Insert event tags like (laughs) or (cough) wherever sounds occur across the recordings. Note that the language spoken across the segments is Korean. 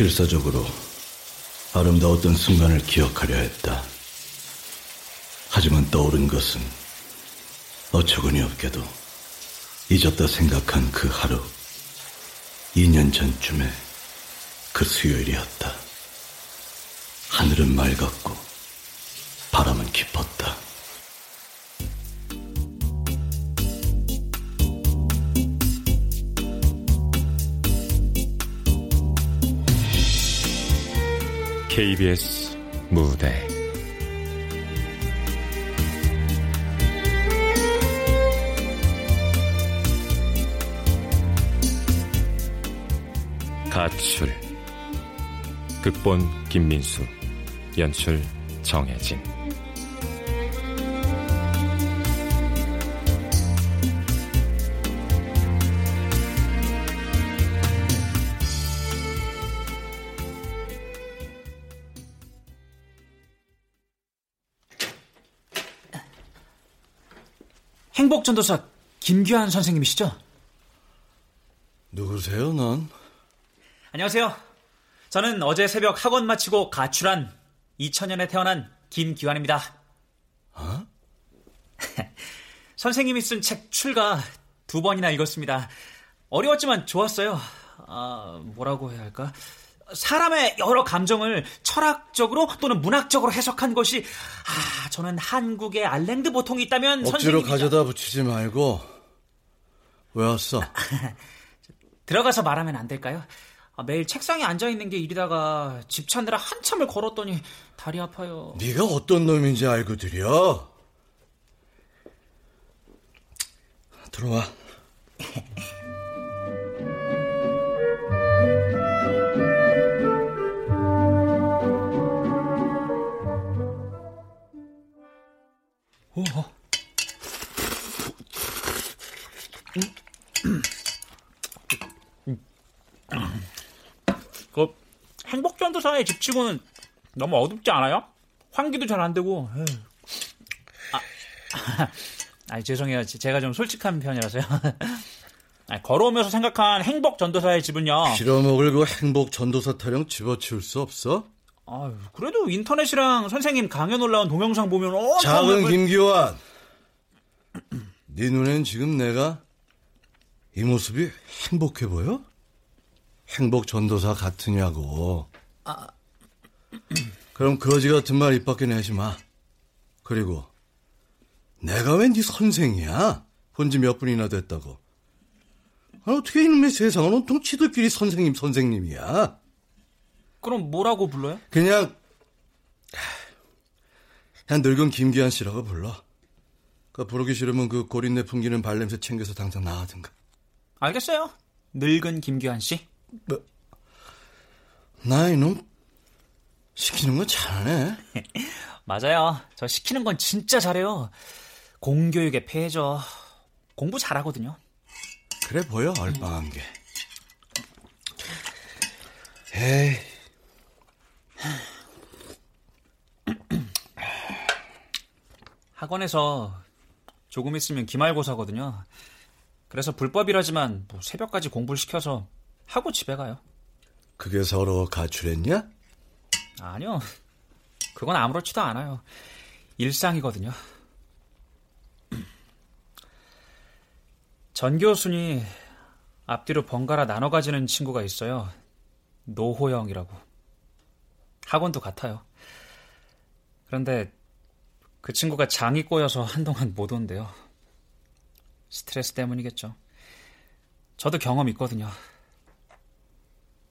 필사적으로 아름다웠던 순간을 기억하려 했다. 하지만 떠오른 것은 어처구니 없게도 잊었다 생각한 그 하루, 2년 전쯤에 그 수요일이었다. 하늘은 맑았고 바람은 깊었다. KBS 무대. 가출. 극본 김민수. 연출 정혜진 행복전도사 김규환 선생님이시죠? 누구세요, 넌? 안녕하세요. 저는 어제 새벽 학원 마치고 가출한 2000년에 태어난 김기환입니다. 어? (laughs) 선생님이 쓴 책 출가 두 번이나 읽었습니다. 어려웠지만 좋았어요. 아, 뭐라고 해야 할까? 사람의 여러 감정을 철학적으로 또는 문학적으로 해석한 것이 아, 저는 한국에 알랭드 보통이 있다면 억지로 선생님이 가져다 붙이지 말고 왜 왔어? (laughs) 들어가서 말하면 안 될까요? 아, 매일 책상에 앉아 있는 게 일이다가 집 찾느라 한참을 걸었더니 다리 아파요. 네가 어떤 놈인지 알고 들여? 들어와. (laughs) 오. 그 행복전도사의 집치고는 너무 어둡지 않아요? 환기도 잘 안 되고. 아, (laughs) 아, 죄송해요. 제가 좀 솔직한 편이라서요. (laughs) 아니, 걸어오면서 생각한 행복전도사의 집은요. 빌어먹을 그 행복 전도사 타령 집어치울 수 없어? 아유, 그래도 인터넷이랑 선생님 강연 올라온 동영상 보면 어 작은 김기환. 네 눈엔 지금 내가 이 모습이 행복해 보여? 행복 전도사 같으냐고. 아. (clears throat) 그럼 거지 같은 말 입 밖에 내지 마. 그리고 내가 왜네 선생이야? 본지 몇 분이나 됐다고. 아, 어떻게 이놈의 세상은 온통 지들끼리 선생님 선생님이야? 그럼 뭐라고 불러요? 그냥 그냥 늙은 김기환 씨라고 불러. 그 부르기 싫으면 그 고린내 풍기는 발냄새 챙겨서 당장 나가든가. 알겠어요. 늙은 김규환 씨. 뭐, 나 이놈 시키는 건 잘하네. (laughs) 맞아요. 저 시키는 건 진짜 잘해요. 공교육의 폐해죠. 공부 잘하거든요. 그래 보여 얼빵한 게. 에이. 학원에서 조금 있으면 기말고사거든요. 그래서 불법이라지만 뭐 새벽까지 공부를 시켜서 하고 집에 가요. 그게 서로 가출했냐? 아니요. 그건 아무렇지도 않아요. 일상이거든요. 전 교순이 앞뒤로 번갈아 나눠 가지는 친구가 있어요. 노호영이라고. 학원도 같아요. 그런데 그 친구가 장이 꼬여서 한동안 못 온대요. 스트레스 때문이겠죠. 저도 경험 있거든요.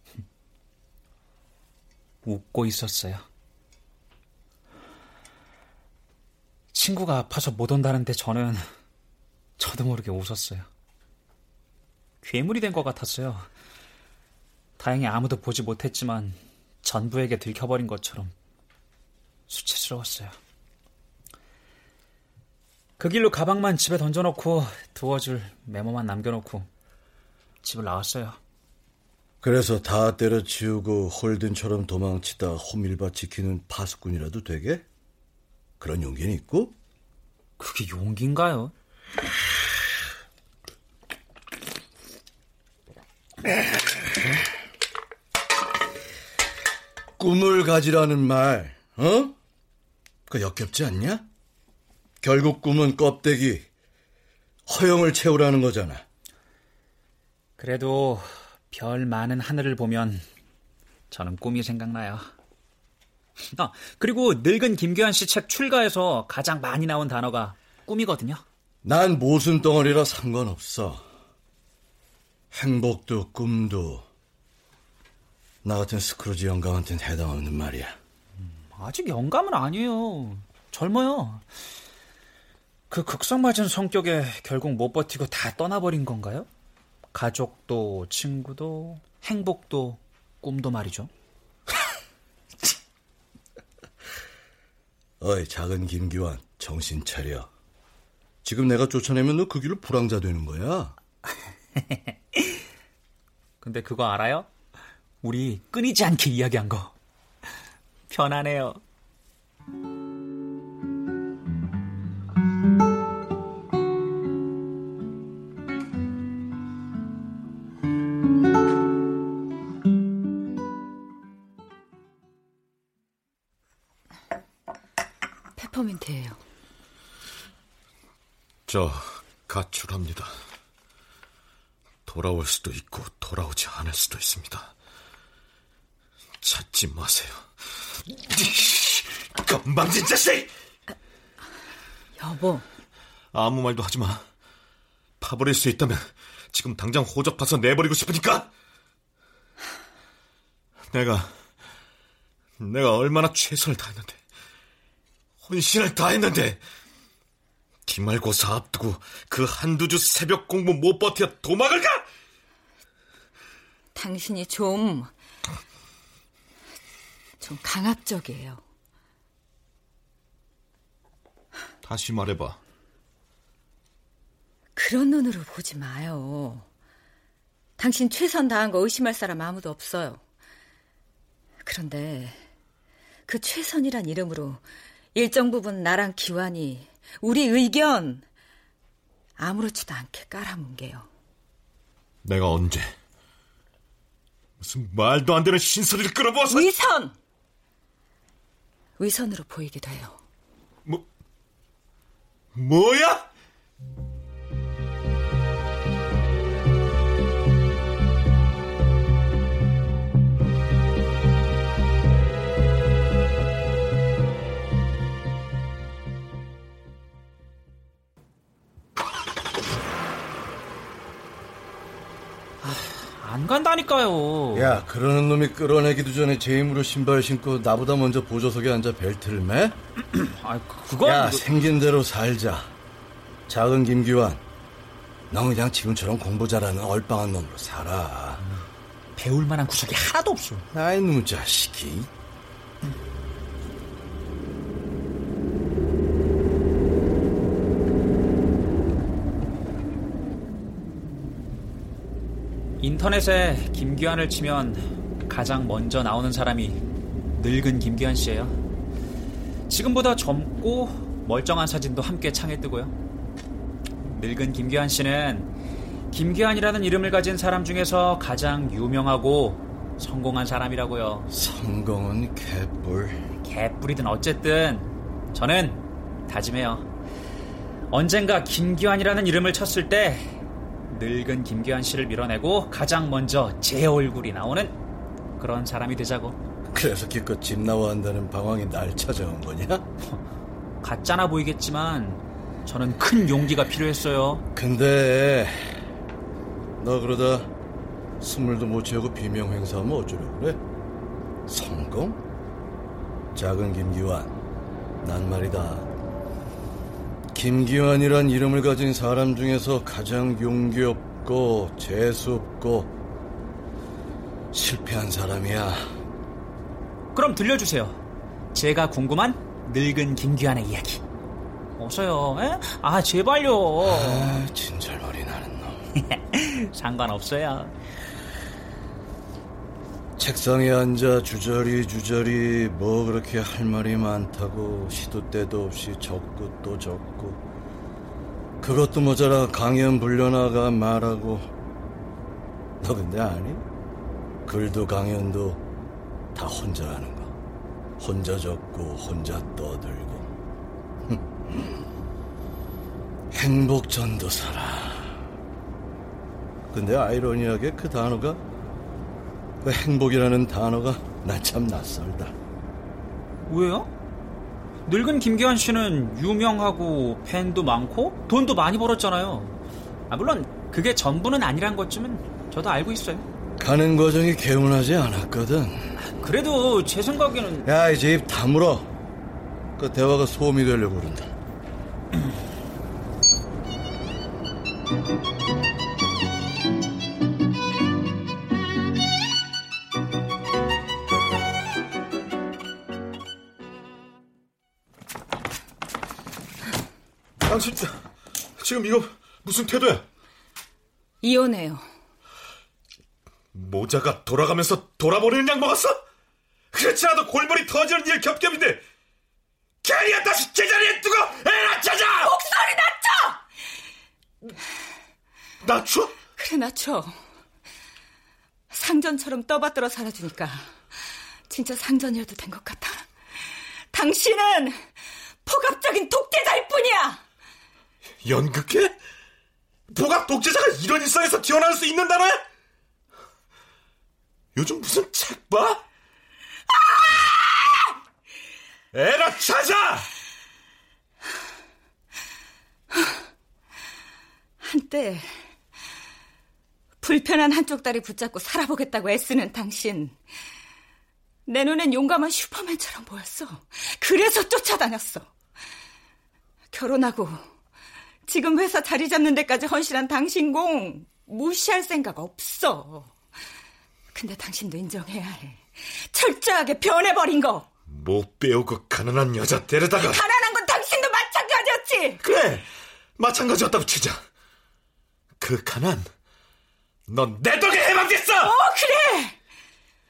(laughs) 웃고 있었어요. 친구가 아파서 못 온다는데 저는 저도 모르게 웃었어요. 괴물이 된 것 같았어요. 다행히 아무도 보지 못했지만 전부에게 들켜버린 것처럼 수치스러웠어요. 그 길로 가방만 집에 던져놓고 두어줄 메모만 남겨놓고 집을 나왔어요. 그래서 다 때려치우고 홀든처럼 도망치다 호밀밭 지키는 파수꾼이라도 되게? 그런 용기는 있고? 그게 용기인가요? 꿈을 가지라는 말, 어? 그 역겹지 않냐? 결국 꿈은 껍데기, 허영을 채우라는 거잖아. 그래도 별 많은 하늘을 보면 저는 꿈이 생각나요. 아, 그리고 늙은 김규환 씨 책 출가에서 가장 많이 나온 단어가 꿈이거든요. 난 모순 덩어리라 상관없어. 행복도 꿈도 나 같은 스크루지 영감한테는 해당 없는 말이야. 아직 영감은 아니에요. 젊어요. 그 극성 맞은 성격에 결국 못 버티고 다 떠나버린 건가요? 가족도 친구도 행복도 꿈도 말이죠. (laughs) 어이 작은 김기환 정신 차려. 지금 내가 쫓아내면 너 그 길로 불황자 되는 거야. (laughs) 근데 그거 알아요? 우리 끊이지 않게 이야기한 거. 편하네요. 페퍼민트예요. 저 가출합니다. 돌아올 수도 있고 돌아오지 않을 수도 있습니다. 찾지 마세요. (laughs) 건방진 자식! 여보. 아무 말도 하지 마. 파버릴 수 있다면 지금 당장 호적 파서 내버리고 싶으니까. 내가 내가 얼마나 최선을 다했는데 혼신을 다했는데 기말고사 앞두고 그 한두 주 새벽 공부 못 버텨 도망을 가! 당신이 좀, 좀 강압적이에요. 다시 말해봐. 그런 눈으로 보지 마요. 당신 최선 다한 거 의심할 사람 아무도 없어요. 그런데 그 최선이란 이름으로 일정 부분 나랑 기환이 우리 의견 아무렇지도 않게 깔아뭉개요. 내가 언제 무슨 말도 안 되는 신소리를 끌어모아서 위선! 위선으로 보이기도 해요. 뭐 뭐야? 간다니까요. 야, 그러는 놈이 끌어내기도 전에 제 힘으로 신발 신고 나보다 먼저 보조석에 앉아 벨트를 매? (clears throat) 아, 그건 야, 그- 생긴 대로 살자. 작은 김기환, 너 그냥 지금처럼 공부 잘하는 얼빵한 놈으로 살아. 배울 만한 구석이 하나도 없어. 아이, 놈 자식이. 인터넷에 김규환을 치면 가장 먼저 나오는 사람이 늙은 김규환 씨예요. 지금보다 젊고 멀쩡한 사진도 함께 창에 뜨고요. 늙은 김규환 씨는 김규환이라는 이름을 가진 사람 중에서 가장 유명하고 성공한 사람이라고요. 성공은 개뿔. 개뿌리든 어쨌든 저는 다짐해요. 언젠가 김규환이라는 이름을 쳤을 때 늙은 김규환 씨를 밀어내고 가장 먼저 제 얼굴이 나오는 그런 사람이 되자고. 그래서 기껏 집 나와 한다는 방황이 날 찾아온 거냐? (laughs) 가짜나 보이겠지만 저는 큰 용기가 필요했어요. 근데 너 그러다 스물도 못 채우고 비명 행사하면 어쩌려고 그래? 성공? 작은 김기환 난 말이다 김기환이란 이름을 가진 사람 중에서 가장 용기 없고 재수 없고 실패한 사람이야 그럼 들려주세요. 제가 궁금한 늙은 김규환의 이야기. 어서요. 에? 아 제발요. 아 진절머리 나는 놈 (laughs) 상관없어요. 책상에 앉아 주저리 주저리 뭐 그렇게 할 말이 많다고 시도 때도 없이 적고 또 적고 그것도 모자라 강연 불려나가 말하고 너 근데 아니? 글도 강연도 다 혼자라는 거. 혼자 적고 혼자 떠들고. 행복 전도사라. 근데 아이러니하게 그 단어가 그 행복이라는 단어가 나 참 낯설다. 왜요? 늙은 김기환 씨는 유명하고 팬도 많고 돈도 많이 벌었잖아요. 아, 물론 그게 전부는 아니란 것쯤은 저도 알고 있어요. 가는 과정이 개운하지 않았거든. 그래도 제 생각에는 야, 이제 입 다물어. 그 대화가 소음이 되려고 그런다. (clears throat) 당신 지금 이거 무슨 태도야? 이혼해요. 모자가 돌아가면서 돌아버리는 양 먹었어? 그렇지 않아도 골머리 터지는 일 겹겹인데 캐리야 다시 제자리에 두고 애나 찾아! 목소리 낮춰! 낮춰? 그래 낮춰. 상전처럼 떠받들어 살아주니까 진짜 상전이라도 된 것 같아. 당신은 포갑적인 독재자일 뿐이야. 연극해? 보각 독재자가 이런 일상에서 튀어나올 수 있는 단어야? 요즘 무슨 책 봐? 아! 애나 찾아! 한때 불편한 한쪽 다리 붙잡고 살아보겠다고 애쓰는 당신. 내 눈엔 용감한 슈퍼맨처럼 보였어. 그래서 쫓아다녔어. 결혼하고 지금 회사 자리 잡는 데까지 헌신한 당신 공 무시할 생각 없어. 근데 당신도 인정해야 해. 철저하게 변해버린 거. 못 배우고 가난한 여자 데려다가 가난한 건 당신도 마찬가지였지. 그래 마찬가지였다고 치자 그 가난 넌 내 덕에 해방됐어 어, 그래!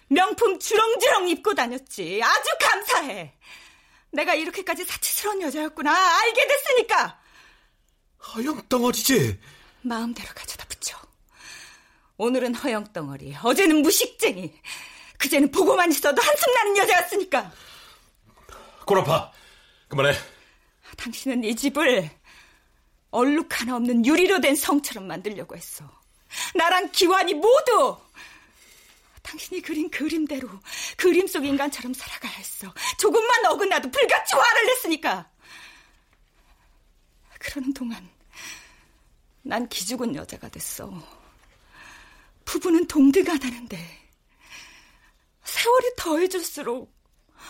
명품 주렁주렁 입고 다녔지. 아주 감사해. 내가 이렇게까지 사치스러운 여자였구나. 알게 됐으니까. 허영덩어리지 마음대로 가져다 붙여. 오늘은 허영덩어리, 어제는 무식쟁이. 그제는 보고만 있어도 한숨 나는 여자였으니까. 꼬라파 그만해 당신은 이 집을 얼룩 하나 없는 유리로 된 성처럼 만들려고 했어. 나랑 기환이 모두 당신이 그린 그림대로 그림 속 인간처럼 살아가야 했어. 조금만 어긋나도 불같이 화를 냈으니까. 그러는 동안 난 기죽은 여자가 됐어. 부부는 동등하다는데 세월이 더해질수록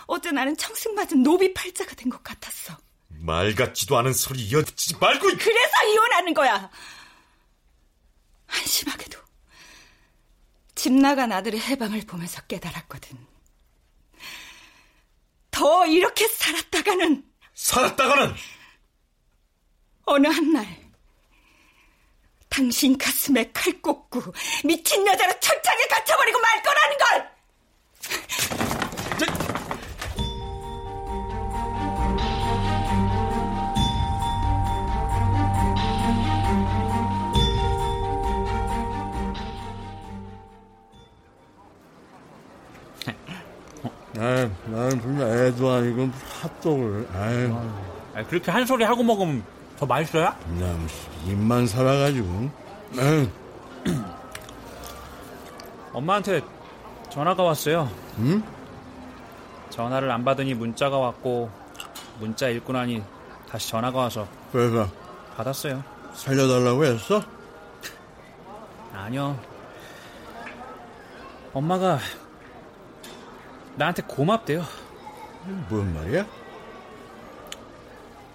어제 나는 청승 맞은 노비 팔자가 된 것 같았어. 말 같지도 않은 소리 이어듣지 말고 그래서 이혼하는 거야. 한심하게도 집 나간 아들의 해방을 보면서 깨달았거든. 더 이렇게 살았다가는 살았다가는 어느 한날 당신 가슴에 칼 꽂고 미친 여자로 철창에 갇혀버리고 말 거라는 걸! 아, 나는 분명 애도 아니고 핫도그를. 아, 그렇게 한 소리 하고 먹으면 더 맛있어요? 그냥 입만 살아가지고. 엄마한테 전화가 왔어요. 응? 전화를 안 받으니 문자가 왔고 문자 읽고 나니 다시 전화가 와서 그래서 받았어요. 살려달라고 했어? 아니요. 엄마가 나한테 고맙대요. 뭔 말이야?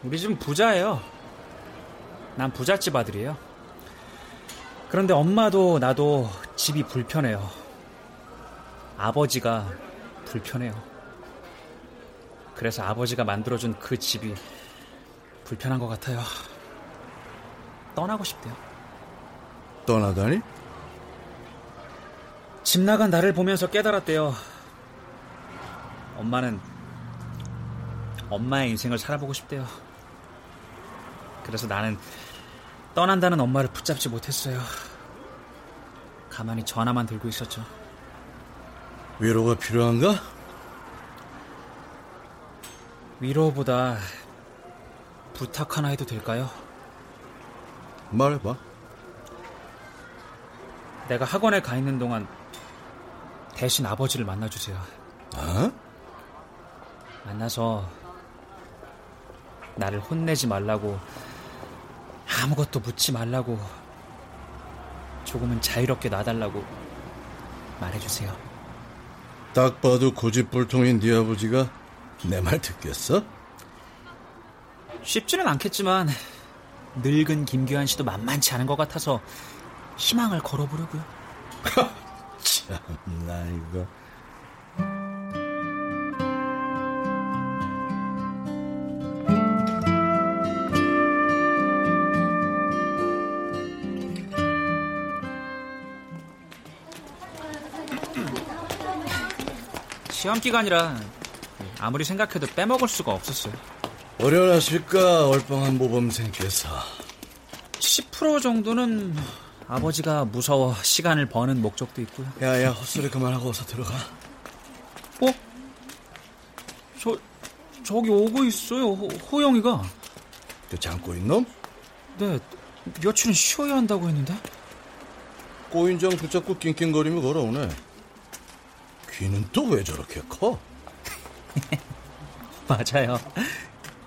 우리 집은 부자예요. 난 부잣집 아들이에요. 그런데 엄마도 나도 집이 불편해요. 아버지가 불편해요. 그래서 아버지가 만들어준 그 집이 불편한 것 같아요. 떠나고 싶대요. 떠나다니? 집 나간 나를 보면서 깨달았대요. 엄마는 엄마의 인생을 살아보고 싶대요. 그래서 나는 떠난다는 엄마를 붙잡지 못했어요. 가만히 전화만 들고 있었죠. 위로가 필요한가? 위로보다 부탁 하나 해도 될까요? 말해봐. 내가 학원에 가 있는 동안 대신 아버지를 만나주세요. 어? 만나서 나를 혼내지 말라고 아무것도 묻지 말라고 조금은 자유롭게 놔달라고 말해주세요. 딱 봐도 고집불통인 네 아버지가 내 말 듣겠어? 쉽지는 않겠지만 늙은 김규환 씨도 만만치 않은 것 같아서 희망을 걸어보려고요. (laughs) 참나 이거. 시험 기간이라 아무리 생각해도 빼먹을 수가 없었어요. 어련하실까 얼빵한 모범생께서. 10% 정도는 아버지가 무서워 시간을 버는 목적도 있고요. 야야 헛소리 그만하고 어서 들어가. 어? 저 저기 오고 있어요. 호, 호영이가. 그 장꼬인 놈? 네. 며칠은 쉬어야 한다고 했는데. 꼬인장 붙잡고 낑낑거리며 걸어오네. 귀는 또 왜 저렇게 커? (laughs) 맞아요.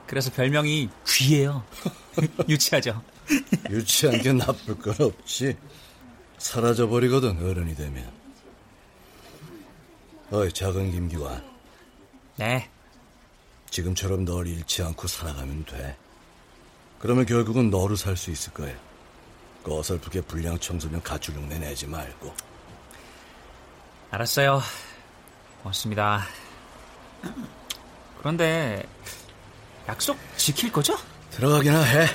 그래서 별명이 귀예요. (laughs) 유치하죠. 유치한 게 나쁠 건 없지. 사라져버리거든 어른이 되면. 어이 작은 김기환. 네. 지금처럼 널 잃지 않고 살아가면 돼. 그러면 결국은 너로 살 수 있을 거야. 그 어설프게 불량 청소년 가출용 내 내지 말고. 알았어요. 고맙습니다. 그런데 약속 지킬 거죠? 들어가기나 해.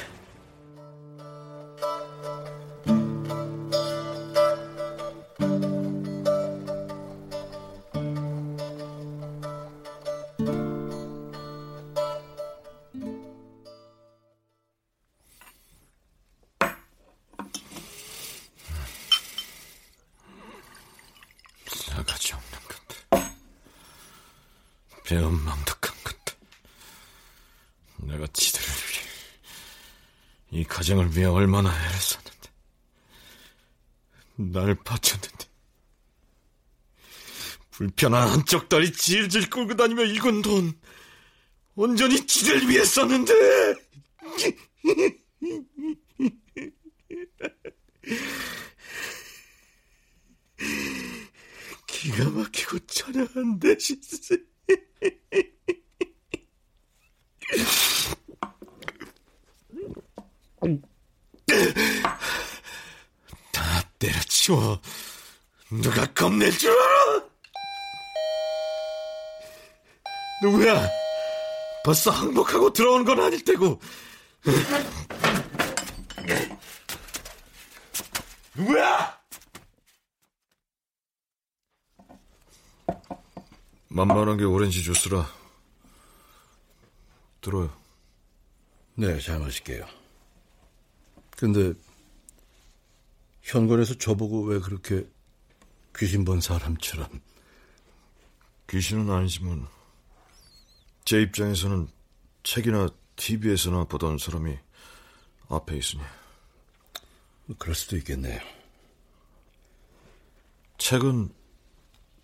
가정을 위해 얼마나 애를 썼는데. 날 바쳤는데. 불편한 한쪽 다리 질질 끌고 다니며 읽은 돈. 온전히 지들 위해 썼는데. (laughs) 기가 막히고 처량한 대신 다 때려치워 누가 겁낼 줄 알아? 누구야? 벌써 항복하고 들어온 건 아닐 테고 누구야? 만만한 게 오렌지 주스라. 들어요. 네, 잘 마실게요. 근데 현관에서 저보고 왜 그렇게 귀신 본 사람처럼 귀신은 아니지만 제 입장에서는 책이나 TV에서나 보던 사람이 앞에 있으니 그럴 수도 있겠네요. 책은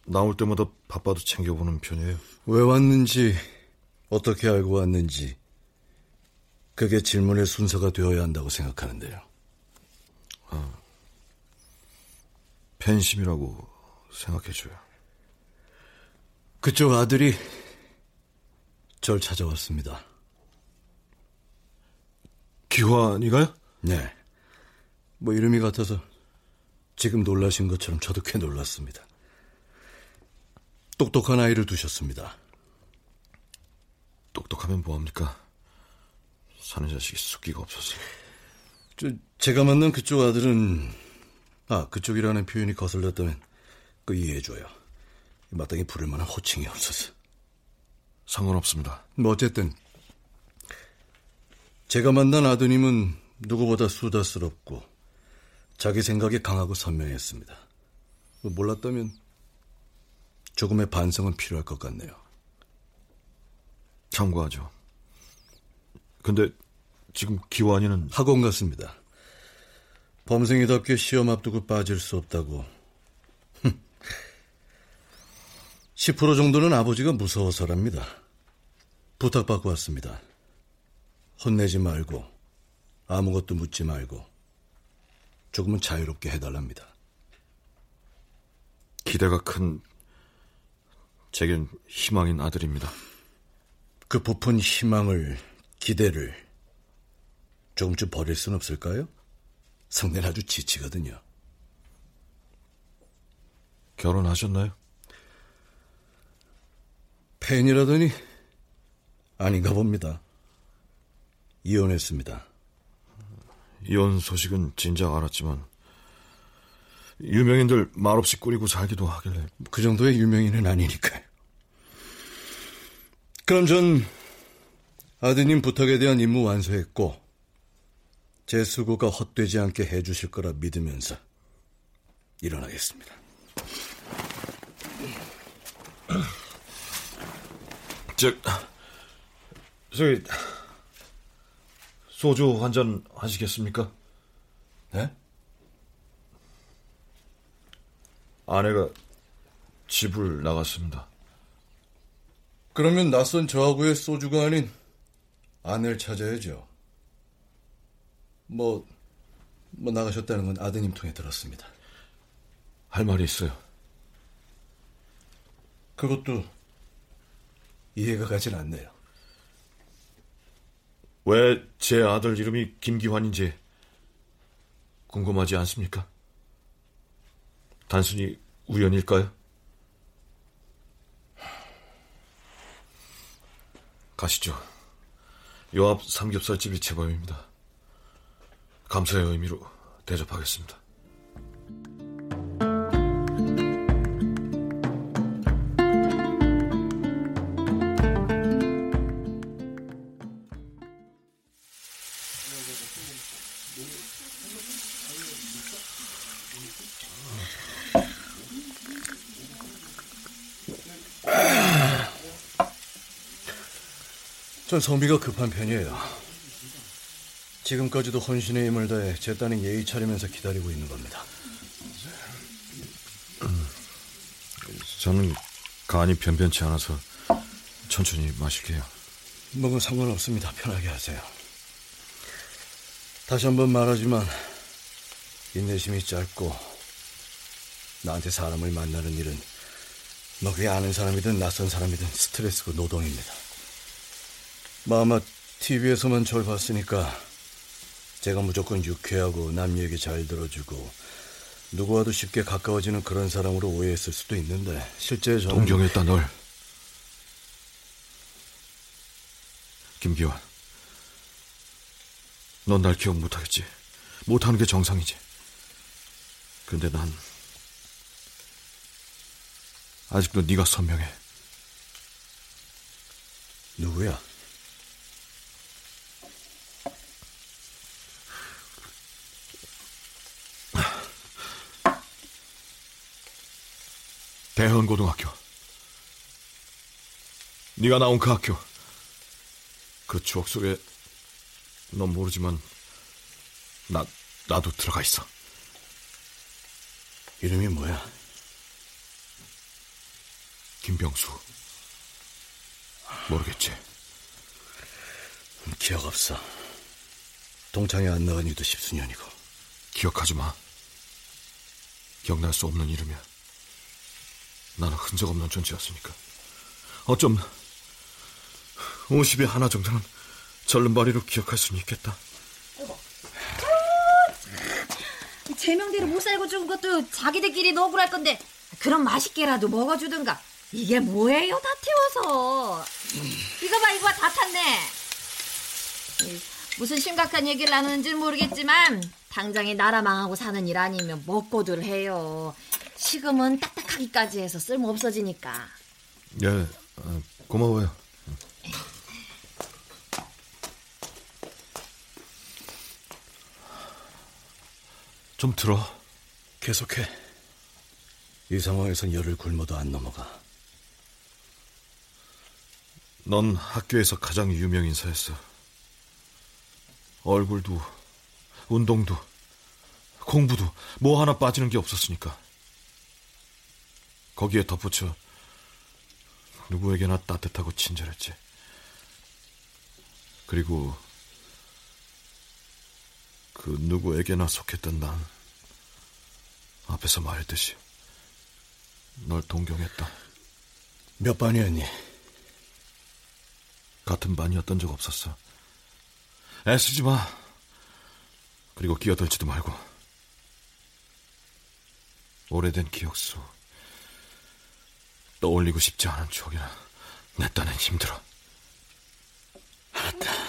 나올 때마다 바빠도 챙겨보는 편이에요. 왜 왔는지 어떻게 알고 왔는지 그게 질문의 순서가 되어야 한다고 생각하는데요. 팬심이라고 생각해줘요. 그쪽 아들이 절 찾아왔습니다. 기환이가요? 네. 뭐 이름이 같아서 지금 놀라신 것처럼 저도 꽤 놀랐습니다. 똑똑한 아이를 두셨습니다. 똑똑하면 뭐합니까? 사는 자식이 숫기가 없어서. 저, 제가 만난 그쪽 아들은 아 그쪽이라는 표현이 거슬렸다면 그 이해해줘요. 마땅히 부를 만한 호칭이 없어서. 상관없습니다. 뭐 어쨌든 제가 만난 아드님은 누구보다 수다스럽고 자기 생각이 강하고 선명했습니다. 뭐 몰랐다면 조금의 반성은 필요할 것 같네요. 참고하죠. 근데 지금 기완이는 학원 갔습니다. 범생이답게 시험 앞두고 빠질 수 없다고. 10% 정도는 아버지가 무서워서랍니다. 부탁받고 왔습니다. 혼내지 말고 아무것도 묻지 말고 조금은 자유롭게 해달랍니다. 기대가 큰 제겐 희망인 아들입니다. 그 부푼 희망을 기대를 조금쯤 버릴 순 없을까요? 상대는 아주 지치거든요. 결혼하셨나요? 팬이라더니 아닌가 봅니다. 이혼했습니다. 이혼 소식은 진작 알았지만 유명인들 말없이 꾸리고 살기도 하길래 그 정도의 유명인은 아니니까요. 그럼 전 아드님 부탁에 대한 임무 완수했고 제 수고가 헛되지 않게 해주실 거라 믿으면서 일어나겠습니다. 즉 저기 소주 한 잔 하시겠습니까? 네? 아내가 집을 나갔습니다. 그러면 낯선 저하고의 소주가 아닌 아내를 찾아야죠. 뭐, 뭐 나가셨다는 건 아드님 통해 들었습니다. 할 말이 있어요. 그것도 이해가 가진 않네요. 왜 제 아들 이름이 김기환인지 궁금하지 않습니까? 단순히 우연일까요? 가시죠. 요 앞 삼겹살집이 제법입니다. 감사의 의미로 대접하겠습니다. 전 성비가 급한 편이에요. 지금까지도 헌신의 힘을 다해 제 딸은 예의 차리면서 기다리고 있는 겁니다. 저는 간이 변변치 않아서 천천히 마실게요. 뭐건 상관없습니다. 편하게 하세요. 다시 한번 말하지만 인내심이 짧고 나한테 사람을 만나는 일은 뭐 그게 아는 사람이든 낯선 사람이든 스트레스고 노동입니다. 마마 TV에서만 절 봤으니까 제가 무조건 유쾌하고 남 얘기 잘 들어주고 누구와도 쉽게 가까워지는 그런 사람으로 오해했을 수도 있는데 실제 저는 동경했다 널. 김기환. 넌 날 기억 못하겠지. 못하는 게 정상이지. 근데 난 아직도 네가 선명해. 누구야? 대헌고등학교. 네가 나온 그 학교. 그 추억 속에 넌 모르지만 나 나도 들어가 있어. 이름이 뭐야? 김병수. 모르겠지. 기억 없어. 동창회 안 나간 지도 십수년이고. 기억하지 마. 기억날 수 없는 이름이야. 나는 흔적 없는 존재였으니까. 어쩜 50에 하나 정도는 절름발이로 기억할 수는 있겠다. 제명대로 못 살고 죽은 것도 자기들끼리 억울할 건데 그럼 맛있게라도 먹어주든가. 이게 뭐예요 다 태워서? 이거 봐 이거 봐 다 탔네. 이, 무슨 심각한 얘기를 나누는지는 모르겠지만 당장에 나라 망하고 사는 일 아니면 먹고들 해요 식음은 딱딱하기까지 해서 쓸모 없어지니까 예, 어, 고마워요. 좀 들어. 계속해. 이 상황에선 열을 굶어도 안 넘어가. 넌 학교에서 가장 유명 인사였어. 얼굴도, 운동도, 공부도 뭐 하나 빠지는 게 없었으니까. 거기에 덧붙여 누구에게나 따뜻하고 친절했지. 그리고 그 누구에게나 속했던 난 앞에서 말했듯이 널 동경했다. 몇 반이었니? 같은 반이었던 적 없었어. 애쓰지 마. 그리고 끼어들지도 말고. 오래된 기억 속 떠올리고 싶지 않은 추억이나 내 딴엔 힘들어. 알았다.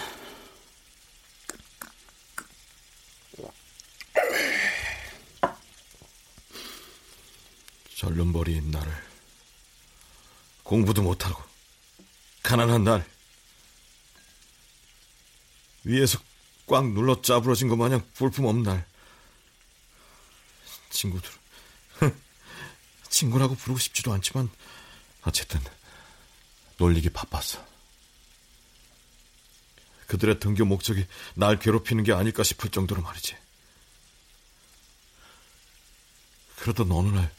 절름버리인 나를 공부도 못하고 가난한 날 위에서 꽉 눌러 짜부러진 것 마냥 볼품없는 날 친구들 (laughs) 친구라고 부르고 싶지도 않지만 어쨌든 놀리기 바빴어 그들의 등교 목적이 날 괴롭히는 게 아닐까 싶을 정도로 말이지 그러던 어느 날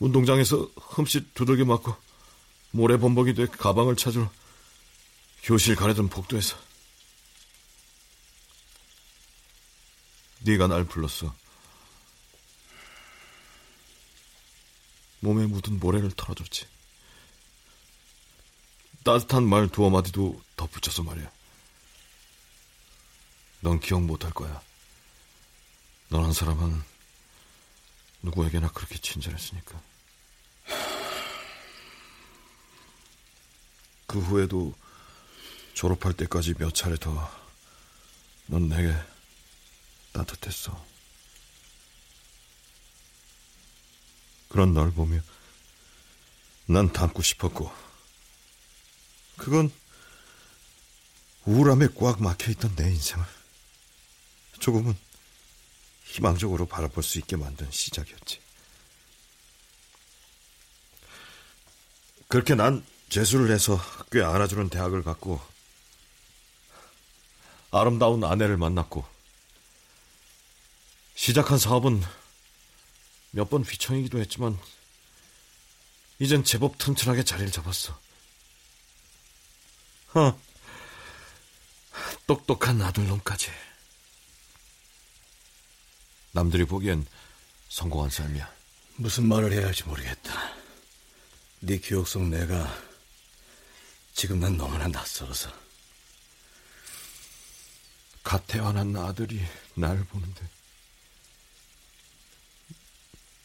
운동장에서 흠칫 두들겨 맞고 모래 범벅이 돼 가방을 찾으러 교실 가려던 복도에서 네가 날 불렀어. 몸에 묻은 모래를 털어줬지. 따뜻한 말 두어 마디도 덧붙여서 말이야. 넌 기억 못할 거야. 너란 사람은 누구에게나 그렇게 친절했으니까. 그 후에도 졸업할 때까지 몇 차례 더 넌 내게 따뜻했어. 그런 널 보며 난 닮고 싶었고, 그건 우울함에 꽉 막혀있던 내 인생을 조금은 희망적으로 바라볼 수 있게 만든 시작이었지. 그렇게 난 재수를 해서 꽤 알아주는 대학을 갔고 아름다운 아내를 만났고 시작한 사업은 몇 번 휘청이기도 했지만 이젠 제법 튼튼하게 자리를 잡았어. 어, 똑똑한 아들놈까지. 남들이 보기엔 성공한 삶이야. 무슨 말을 해야 할지 모르겠다. 네 기억 속 내가 지금 난 너무나 낯설어서. 갓 태어난 아들이 날 보는데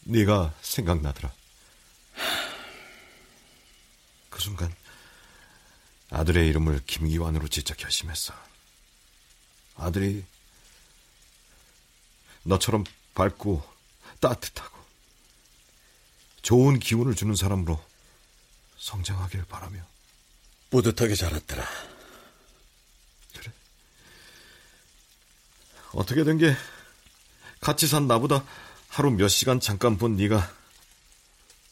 네가 생각나더라. 그 순간 아들의 이름을 김기환으로 진짜 결심했어. 아들이 너처럼 밝고 따뜻하고 좋은 기운을 주는 사람으로 성장하길 바라며. 뿌듯하게 자랐더라. 그래. 어떻게 된 게 같이 산 나보다 하루 몇 시간 잠깐 본 네가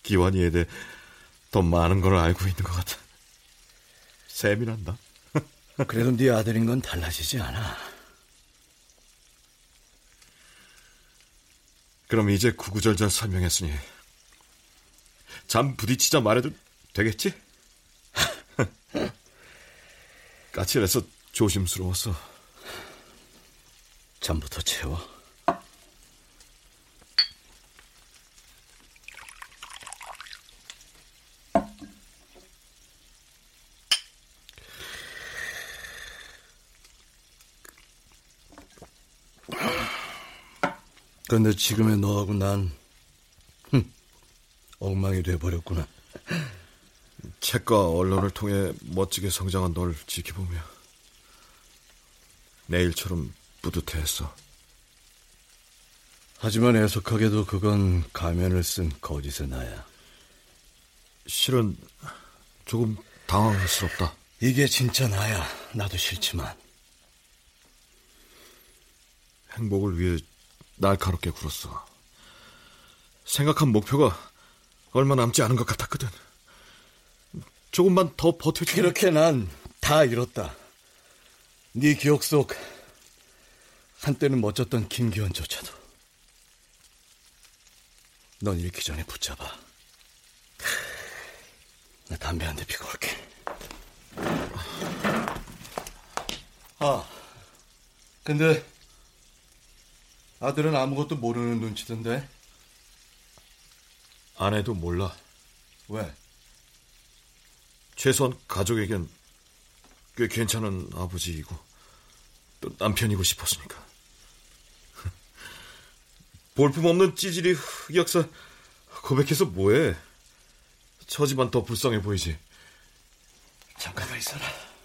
기환이에 대해 더 많은 걸 알고 있는 것 같아. 난다. (laughs) 그래도 네 아들인 건 달라지지 않아. 그럼 이제 구구절절 설명했으니 잠 부딪히자 말해도 되겠지? (laughs) 까칠해서 조심스러웠어. 잠부터 채워. 근데 지금의 너하고 난 흠, 엉망이 돼버렸구나. 책과 언론을 통해 멋지게 성장한 널 지켜보며 내일처럼 뿌듯해했어. 하지만 애석하게도 그건 가면을 쓴 거짓의 나야. 실은 조금 당황스럽다. 이게 진짜 나야. 나도 싫지만. 행복을 위해 날카롭게 굴었어. 생각한 목표가 얼마 남지 않은 것 같았거든. 조금만 더 버텨주면 이렇게 난 다 잃었다. 네 기억 속 한때는 멋졌던 김기현조차도 넌 잃기 전에 붙잡아. 나 담배 한 대 피고 올게. 아, 근데 아들은 아무것도 모르는 눈치던데 아내도 몰라. 왜? 최소한 가족에겐 꽤 괜찮은 아버지이고 또 남편이고 싶었으니까. (laughs) 볼품없는 찌질이 흑역사 고백해서 뭐해? 처지만 더 불쌍해 보이지. 잠깐만 있어라.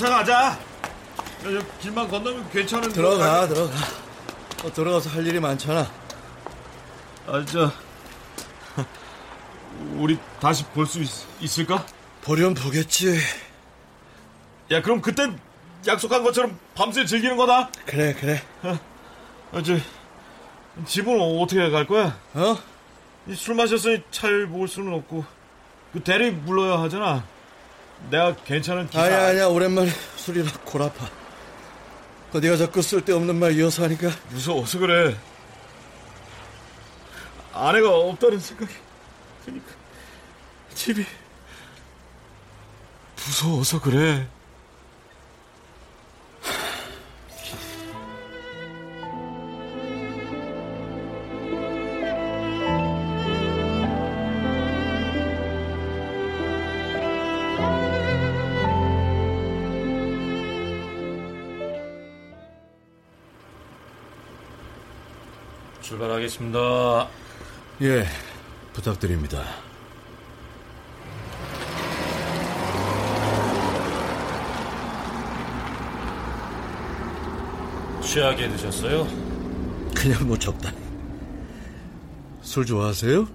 야, 2차 가자. 야, 저 길만 건너면 괜찮은 들어가, 들어가. 어, 들어가서 할 일이 많잖아. 아, 저 우리 다시 볼 수 있을까? 보련 보겠지. 야, 그럼 그땐 약속한 것처럼 밤새 즐기는 거다. 그래, 그래. 아, 저 집은 어떻게 갈 거야? 어? 이술 마셨으니 차를 모을 수는 없고 그 대리 불러야 하잖아. 내가 괜찮은 기사. 아니야, 아니야. 오랜만에 술이라 골 아파. 그 네가 자꾸 쓸데없는 말 이어서 하니까 무서워서 그래. 아내가 없다는 생각이 드니까 집이 무서워서 그래. 하겠습니다. 예, 부탁드립니다. 취하게 드셨어요? 그냥 뭐 적당히. 술 좋아하세요?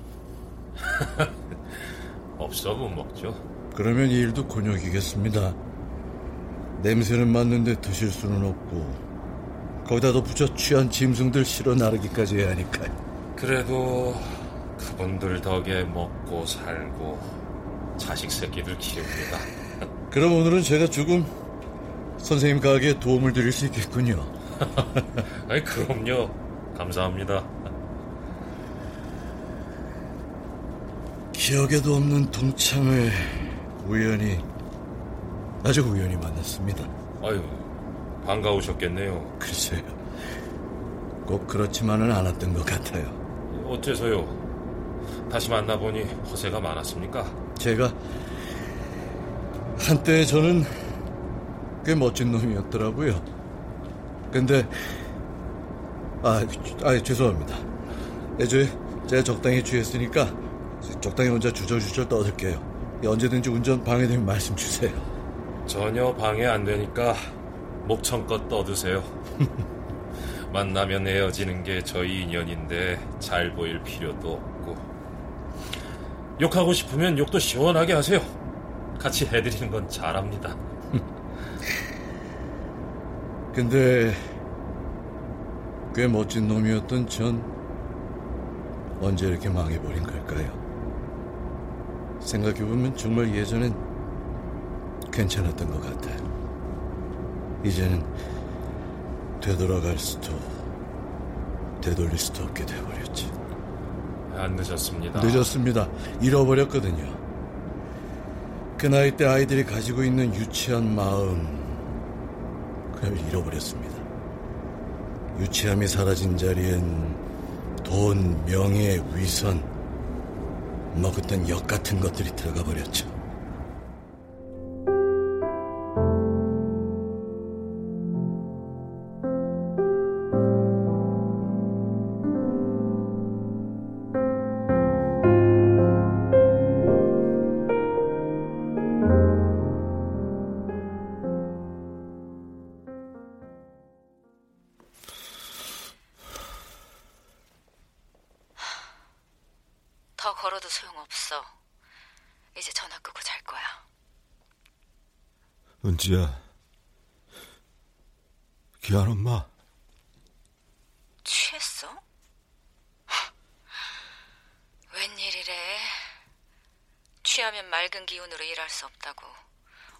(laughs) 없어 못 먹죠. 그러면 이 일도 곤욕이겠습니다. 냄새는 맡는데 드실 수는 없고 거기다 덧붙여 취한 짐승들 실어 나르기까지 해야 하니까요. 그래도 그분들 덕에 먹고 살고 자식 새끼들 키웁니다. (laughs) 그럼 오늘은 제가 조금 선생님 가게에 도움을 드릴 수 있겠군요. (laughs) 아니 그럼요. 감사합니다. 기억에도 없는 동창을 우연히 아주 우연히 만났습니다. 아유 반가우셨겠네요. 글쎄요. 꼭 그렇지만은 않았던 것 같아요. 어째서요? 다시 만나보니 허세가 많았습니까? 제가 한때 저는 꽤 멋진 놈이었더라고요. 근데 아, 아 죄송합니다. 애초에 제가 적당히 취했으니까 적당히 혼자 주저주저 떠들게요. 언제든지 운전 방해되면 말씀 주세요. 전혀 방해 안 되니까 목청껏 떠드세요. (laughs) 만나면 헤어지는 게 저희 인연인데 잘 보일 필요도 없고 욕하고 싶으면 욕도 시원하게 하세요. 같이 해드리는 건 잘합니다. (laughs) 근데 꽤 멋진 놈이었던 전 언제 이렇게 망해버린 걸까요? 생각해보면 정말 예전엔 괜찮았던 것 같아요. 이제는 되돌아갈 수도 되돌릴 수도 없게 돼버렸지. 안 늦었습니다. 늦었습니다. 잃어버렸거든요. 그 나이 때 아이들이 가지고 있는 유치한 마음, 그걸 잃어버렸습니다. 유치함이 사라진 자리엔 돈, 명예, 위선, 뭐 그땐 역 같은 것들이 들어가 버렸죠. 지야. 귀한 엄마. 취했어? 웬일이래? 취하면 맑은 기운으로 일할 수 없다고.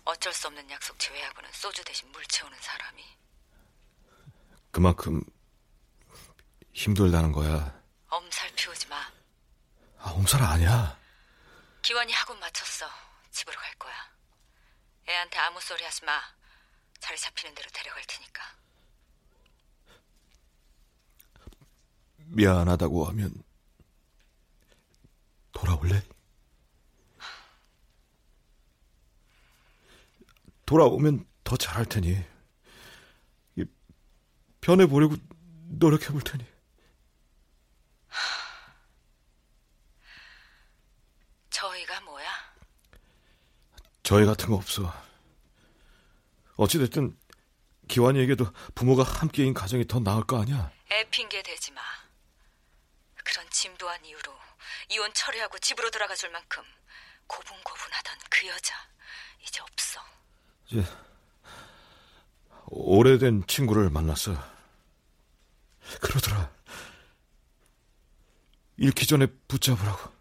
어쩔 수 없는 약속 제외하고는 소주 대신 물 채우는 사람이. 그만큼 힘들다는 거야. 엄살 피우지 마. 아, 엄살 아니야. 기완이 학원 마쳤어. 집으로 갈 거야. 애한테 아무 소리 하지 마. 자리 잡히는 대로 데려갈 테니까. 미안하다고 하면 돌아올래? 돌아오면 더 잘할 테니 이, 변해 보려고 노력해 볼 테니 저희가 뭐야? 저희 같은 거 없어 어찌됐든 기환이에게도 부모가 함께인 가정이 더 나을 거 아니야 애 핑계 대지 마. 그런 짐도한 이유로 이혼 처리하고 집으로 돌아가 줄 만큼 고분고분하던 그 여자 이제 없어. 이제 오래된 친구를 만났어. 그러더라. 잃기 전에 붙잡으라고.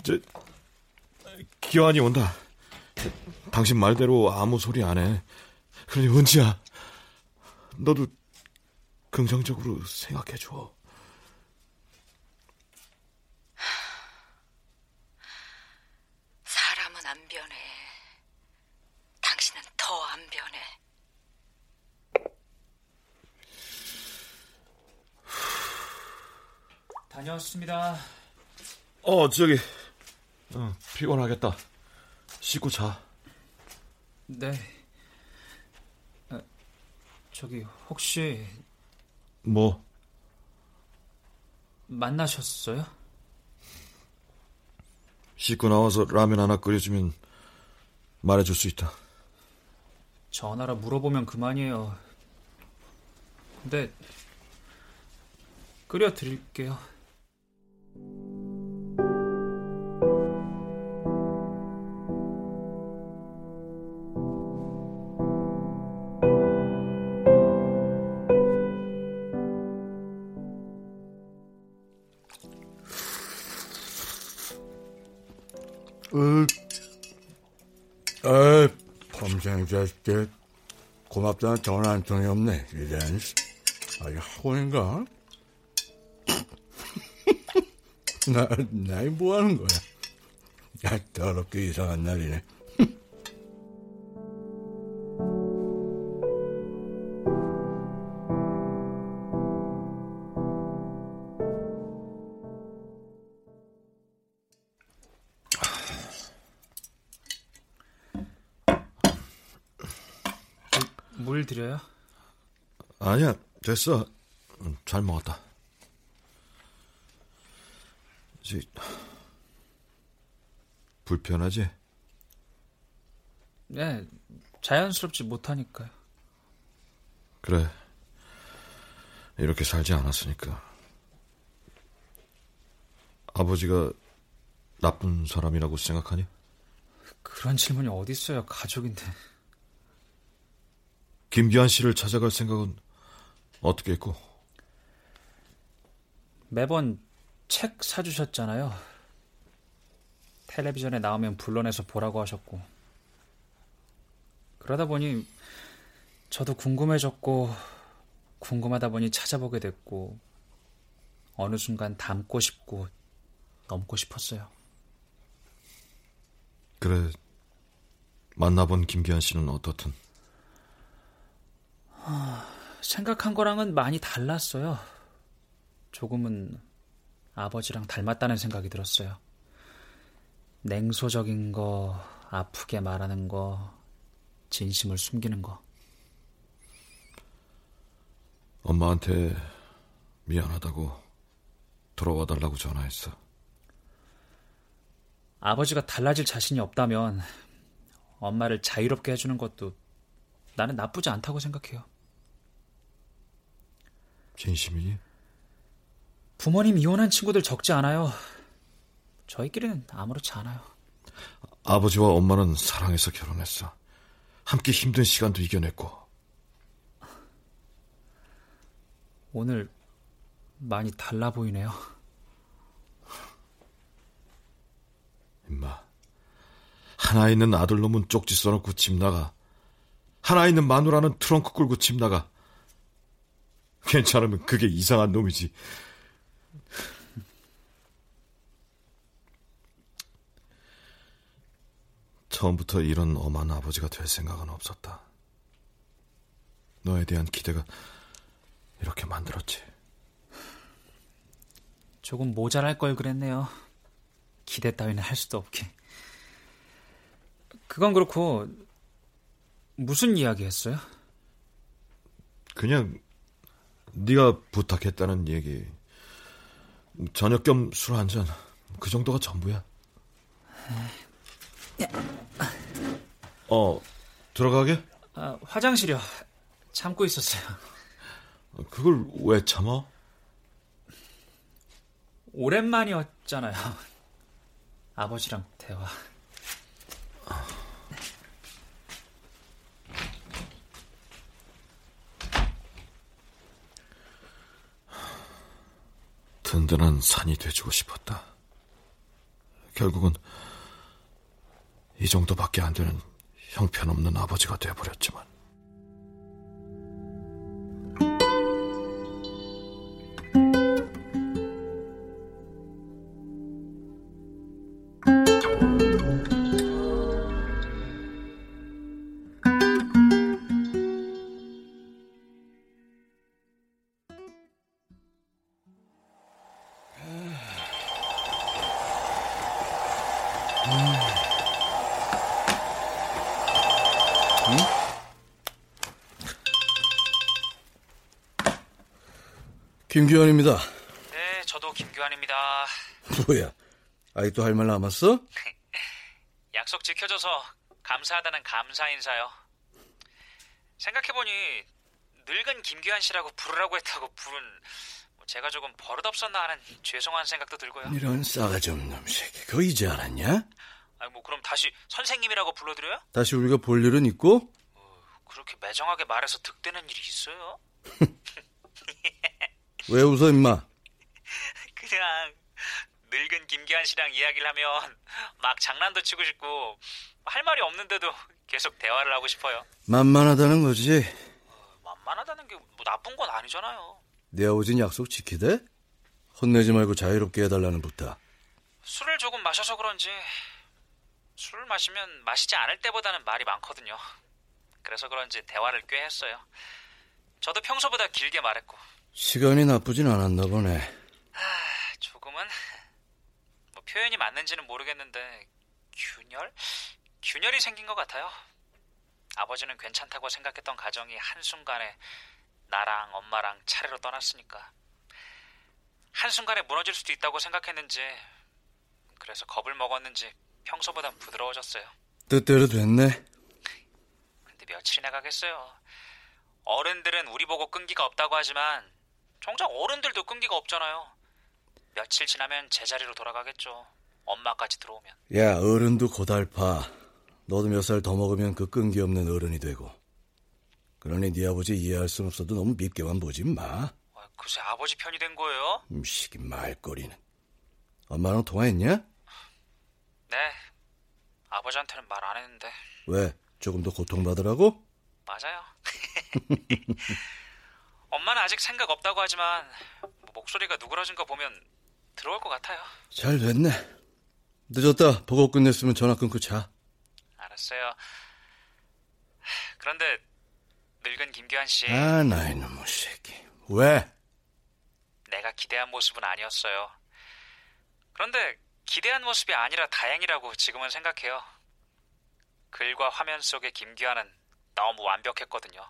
이제 기환이 온다. 당신 말대로 아무 소리 안 해. 그러니 은지야, 너도 긍정적으로 생각해 줘. 사람은 안 변해. 당신은 더 안 변해. 다녀왔습니다. 어, 저기, 어, 피곤하겠다. 씻고 자. 네. 아, 저기 혹시 뭐, 만나셨어요? 씻고 나와서 라면 하나 끓여주면 말해줄 수 있다. 전화라 물어보면 그만이에요. 근데 끓여 드릴게요. 자식들. 고맙다는 전화 한 통이 없네, 이젠. 아, 이거 학원인가? (laughs) 나, 나이 뭐 하는 거야? 야, 더럽게 이상한 날이네. 됐어. 음, 잘 먹었다. 지, 불편하지? 네, 자연스럽지 못하니까요. 그래. 이렇게 살지 않았으니까. 아버지가 나쁜 사람이라고 생각하니? 그런 질문이 어디 있어요? 가족인데. 김기환 씨를 찾아갈 생각은 어떻게 했고? 매번 책 사주셨잖아요. 텔레비전에 나오면 불러내서 보라고 하셨고. 그러다 보니 저도 궁금해졌고, 궁금하다 보니 찾아보게 됐고, 어느 순간 닮고 싶고, 넘고 싶었어요. 그래. 만나본 김기환 씨는 어떻든. 생각한 거랑은 많이 달랐어요. 조금은 아버지랑 닮았다는 생각이 들었어요. 냉소적인 거, 아프게 말하는 거, 진심을 숨기는 거. 엄마한테 미안하다고 돌아와 달라고 전화했어. 아버지가 달라질 자신이 없다면 엄마를 자유롭게 해주는 것도 나는 나쁘지 않다고 생각해요. 진심이니? 부모님 이혼한 친구들 적지 않아요. 저희끼리는 아무렇지 않아요. 아버지와 엄마는 사랑해서 결혼했어. 함께 힘든 시간도 이겨냈고. 오늘 많이 달라 보이네요. 임마. 하나 있는 아들놈은 쪽지 써놓고 집 나가. 하나 있는 마누라는 트렁크 끌고 집 나가. 괜찮으면 그게 이상한 놈이지. 처음부터 이런 엄한 아버지가 될 생각은 없었다. 너에 대한 기대가 이렇게 만들었지. 조금 모자랄 걸 그랬네요. 기대 따위는 할 수도 없게. 그건 그렇고 무슨 이야기 했어요? 그냥 네가 부탁했다는 얘기. 저녁 겸 술 한 잔. 그 정도가 전부야. 어, 들어가게? 아, 화장실이요. 참고 있었어요. 그걸 왜 참아? 오랜만이었잖아요. 아버지랑 대화. 든든한 산이 돼주고 싶었다. 결국은 이 정도밖에 안 되는 형편없는 아버지가 돼버렸지만. 김규환입니다. 네, 저도 김규환입니다. (laughs) 뭐야? 아직도 할 말 남았어? (laughs) 약속 지켜줘서 감사하다는 감사 인사요. 생각해보니 늙은 김규환 씨라고 부르라고 했다고 부른 뭐 제가 조금 버릇없었나 하는 죄송한 생각도 들고요. 이런 싸가지 없는 새끼. 그거 이제 알았냐? 아니 뭐 그럼 다시 선생님이라고 불러드려요? 다시 우리가 볼 일은 있고? 그렇게 매정하게 말해서 득되는 일이 있어요? (laughs) 왜 웃어, 임마? 그냥 늙은 김기환 씨랑 이야기를 하면 막 장난도 치고 싶고 할 말이 없는데도 계속 대화를 하고 싶어요. 만만하다는 거지. 만만하다는 게 뭐 나쁜 건 아니잖아요. 내 아버진 약속 지키대? 혼내지 말고 자유롭게 해달라는 부탁. 술을 조금 마셔서 그런지 술을 마시면 마시지 않을 때보다는 말이 많거든요. 그래서 그런지 대화를 꽤 했어요. 저도 평소보다 길게 말했고 시간이 나쁘진 않았나 보네. 조금은 뭐 표현이 맞는지는 모르겠는데 균열? 균열이 생긴 것 같아요. 아버지는 괜찮다고 생각했던 가정이 한순간에 나랑 엄마랑 차례로 떠났으니까 한순간에 무너질 수도 있다고 생각했는지 그래서 겁을 먹었는지 평소보단 부드러워졌어요. 뜻대로 됐네. 근데 며칠이나 가겠어요. 어른들은 우리 보고 끈기가 없다고 하지만 정작 어른들도 끈기가 없잖아요. 며칠 지나면 제자리로 돌아가겠죠. 엄마까지 들어오면. 야, 어른도 고달파. 너도 몇 살 더 먹으면 그 끈기 없는 어른이 되고. 그러니 네 아버지 이해할 순 없어도 너무 밉게만 보지 마. 아, 글쎄 아버지 편이 된 거예요? 음, 시기 말거리는. 엄마랑 통화했냐? 네. 아버지한테는 말 안 했는데 왜? 조금 더 고통받으라고? 맞아요. (laughs) (laughs) 엄마는 아직 생각 없다고 하지만 뭐 목소리가 누그러진 거 보면 들어올 것 같아요. 잘 됐네. 늦었다. 보고 끝냈으면 전화 끊고 자. 알았어요. 그런데 늙은 김규환 씨 아, 나이 놈의 새끼. 왜? 내가 기대한 모습은 아니었어요. 그런데 기대한 모습이 아니라 다행이라고 지금은 생각해요. 글과 화면 속의 김규환은 너무 완벽했거든요.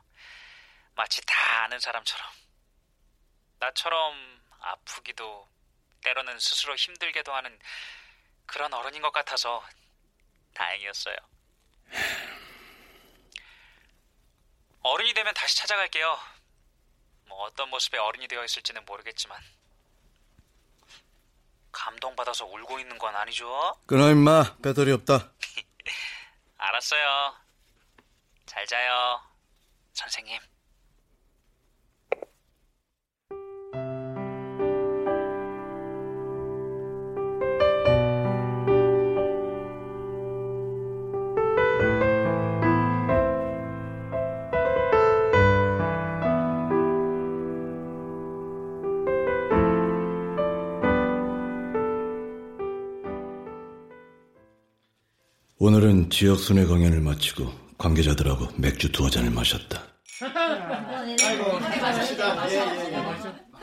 마치 다 아는 사람처럼. 나처럼 아프기도 때로는 스스로 힘들게도 하는 그런 어른인 것 같아서 다행이었어요. 어른이 되면 다시 찾아갈게요. 뭐 어떤 모습의 어른이 되어 있을지는 모르겠지만 받아서 울고 있는 건 아니죠? 끊어 임마 배터리 없다. (laughs) 알았어요. 잘 자요, 선생님. 오늘은 지역 순회 공연을 마치고 관계자들하고 맥주 두어 잔을 마셨다.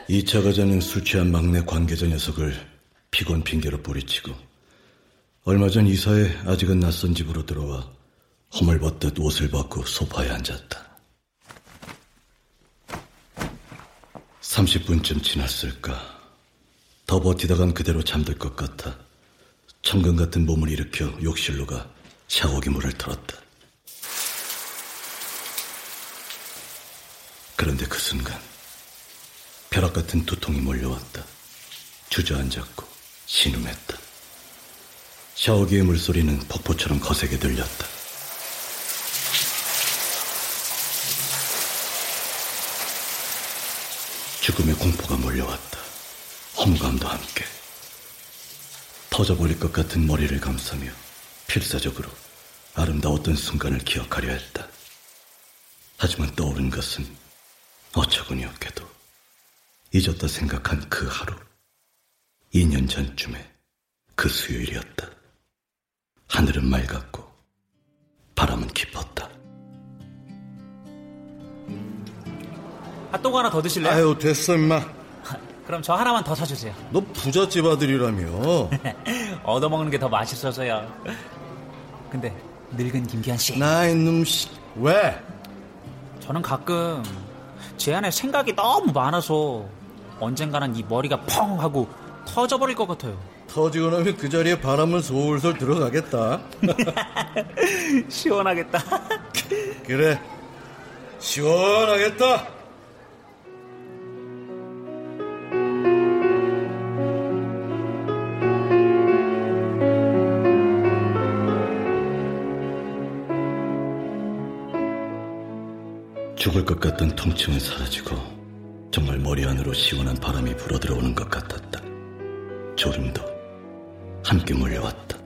2차 가자는 술 취한 막내 관계자 녀석을 피곤 핑계로 뿌리치고 얼마 전 이사에 아직은 낯선 집으로 들어와 허물벗듯 옷을 벗고 소파에 앉았다. 30분쯤 지났을까. 더 버티다간 그대로 잠들 것 같아 천근 같은 몸을 일으켜 욕실로 가 샤워기 물을 틀었다. 그런데 그 순간 벼락 같은 두통이 몰려왔다. 주저앉았고 신음했다. 샤워기의 물소리는 폭포처럼 거세게 들렸다. 죽음의 공포가 몰려왔다. 험감도 함께. 터져버릴 것 같은 머리를 감싸며 필사적으로 아름다웠던 순간을 기억하려 했다. 하지만 떠오른 것은 어처구니 없게도 잊었다 생각한 그 하루, 2년 전쯤에 그 수요일이었다. 하늘은 맑았고 바람은 깊었다. 핫도그 하나 더 드실래요? 아유 됐어 임마. 그럼 저 하나만 더 사주세요. (laughs) 너 부잣집 아들이라며. 얻어먹는 게 더 맛있어서요. 근데 늙은 김기한 씨, 나이 놈씨 왜? 저는 가끔 제 안에 생각이 너무 많아서 언젠가는 이 머리가 펑 하고 터져버릴 것 같아요. 터지고 나면 그 자리에 바람은 솔솔 들어가겠다. (laughs) 시원하겠다. 그래 시원하겠다. 죽을 것 같던 통증은 사라지고 정말 머리 안으로 시원한 바람이 불어들어오는 것 같았다. 졸음도 함께 몰려왔다.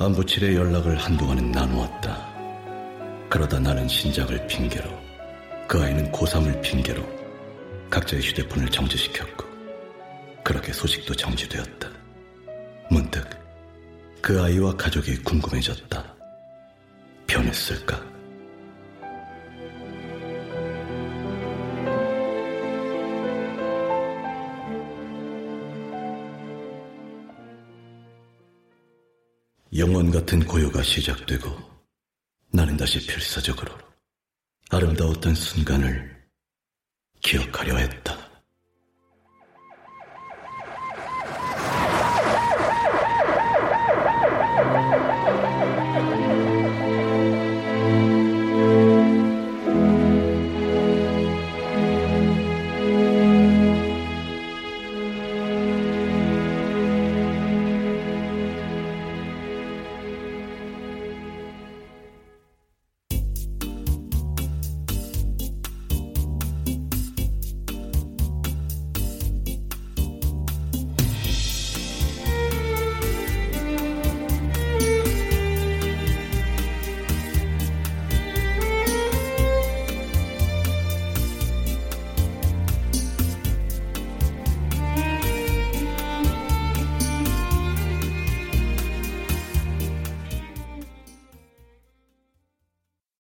안부칠의 연락을 한동안은 나누었다. 그러다 나는 신작을 핑계로, 그 아이는 고3을 핑계로 각자의 휴대폰을 정지시켰고, 그렇게 소식도 정지되었다. 문득 그 아이와 가족이 궁금해졌다. 변했을까? 영원 같은 고요가 시작되고 나는 다시 필사적으로 아름다웠던 순간을 기억하려 했다.